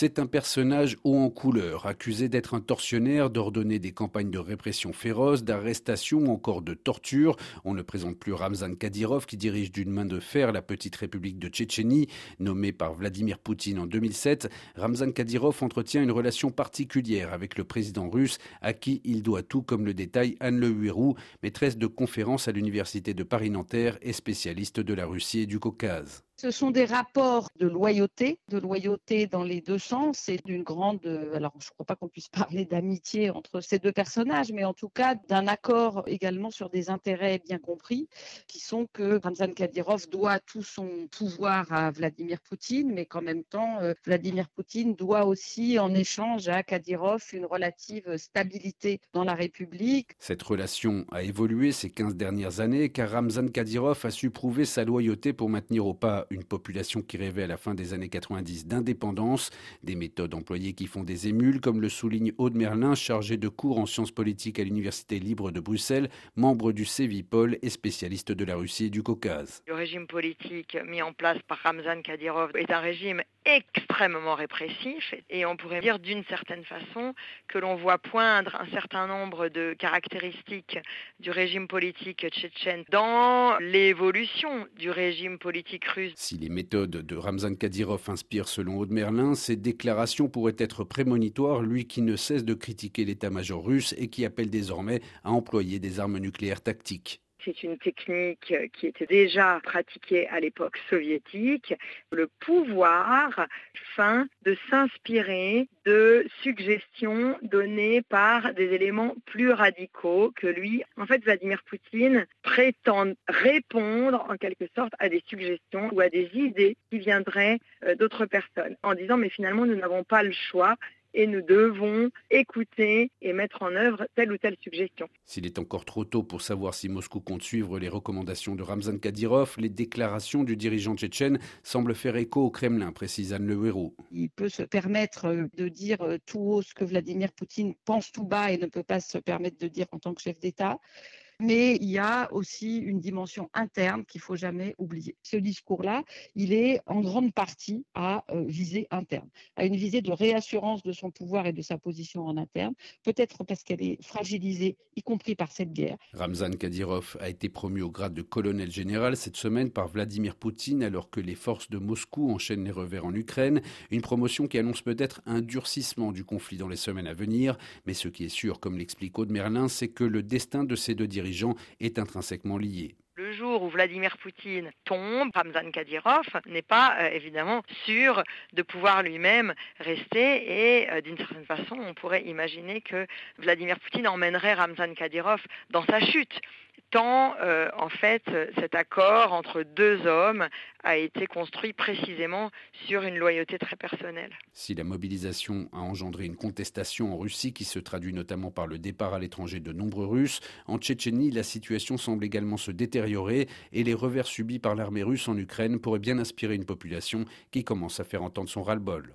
C'est un personnage haut en couleur, accusé d'être un tortionnaire, d'ordonner des campagnes de répression féroce, d'arrestation ou encore de torture. On ne présente plus Ramzan Kadyrov qui dirige d'une main de fer la petite république de Tchétchénie. Nommé par Vladimir Poutine en 2007, Ramzan Kadyrov entretient une relation particulière avec le président russe à qui il doit tout comme le détail Anne Le Huérou, maîtresse de conférence à l'université de Paris-Nanterre et spécialiste de la Russie et du Caucase. Ce sont des rapports de loyauté, de loyauté dans les deux sens et d'une grande. Alors, je ne crois pas qu'on puisse parler d'amitié entre ces deux personnages, mais en tout cas d'un accord également sur des intérêts bien compris, qui sont que Ramzan Kadyrov doit tout son pouvoir à Vladimir Poutine, mais qu'en même temps, euh, Vladimir Poutine doit aussi, en échange à Kadyrov, une relative stabilité dans la République. Cette relation a évolué ces 15 dernières années, car Ramzan Kadyrov a su prouver sa loyauté pour maintenir au pas une population qui rêvait à la fin des années 90 d'indépendance, des méthodes employées qui font des émules, comme le souligne Aude Merlin, chargé de cours en sciences politiques à l'Université libre de Bruxelles, membre du CEVIPOL et spécialiste de la Russie et du Caucase. Le régime politique mis en place par Ramzan Kadyrov est un régime extrêmement répressif et on pourrait dire d'une certaine façon que l'on voit poindre un certain nombre de caractéristiques du régime politique tchétchène dans l'évolution du régime politique russe. Si les méthodes de Ramzan Kadyrov inspirent selon Aude Merlin, ces déclarations pourraient être prémonitoires, lui qui ne cesse de critiquer l'état-major russe et qui appelle désormais à employer des armes nucléaires tactiques. C'est une technique qui était déjà pratiquée à l'époque soviétique. Le pouvoir fin de s'inspirer de suggestions données par des éléments plus radicaux que lui. En fait, Vladimir Poutine prétend répondre en quelque sorte à des suggestions ou à des idées qui viendraient euh, d'autres personnes en disant mais finalement nous n'avons pas le choix et nous devons écouter et mettre en œuvre telle ou telle suggestion. S'il est encore trop tôt pour savoir si Moscou compte suivre les recommandations de Ramzan Kadyrov, les déclarations du dirigeant tchétchène semblent faire écho au Kremlin, précise Anne Le Hérault. Il peut se permettre de dire tout haut ce que Vladimir Poutine pense tout bas et ne peut pas se permettre de dire en tant que chef d'État mais il y a aussi une dimension interne qu'il faut jamais oublier. Ce discours-là, il est en grande partie à euh, visée interne, à une visée de réassurance de son pouvoir et de sa position en interne, peut-être parce qu'elle est fragilisée, y compris par cette guerre. Ramzan Kadyrov a été promu au grade de colonel général cette semaine par Vladimir Poutine alors que les forces de Moscou enchaînent les revers en Ukraine, une promotion qui annonce peut-être un durcissement du conflit dans les semaines à venir, mais ce qui est sûr, comme l'explique Aude Merlin, c'est que le destin de ces deux dirigeants est intrinsèquement lié. Le jour où Vladimir Poutine tombe, Ramzan Kadyrov n'est pas euh, évidemment sûr de pouvoir lui-même rester et euh, d'une certaine façon, on pourrait imaginer que Vladimir Poutine emmènerait Ramzan Kadyrov dans sa chute tant euh, en fait cet accord entre deux hommes a été construit précisément sur une loyauté très personnelle. Si la mobilisation a engendré une contestation en Russie qui se traduit notamment par le départ à l'étranger de nombreux Russes, en Tchétchénie la situation semble également se détériorer et les revers subis par l'armée russe en Ukraine pourraient bien inspirer une population qui commence à faire entendre son ras-le-bol.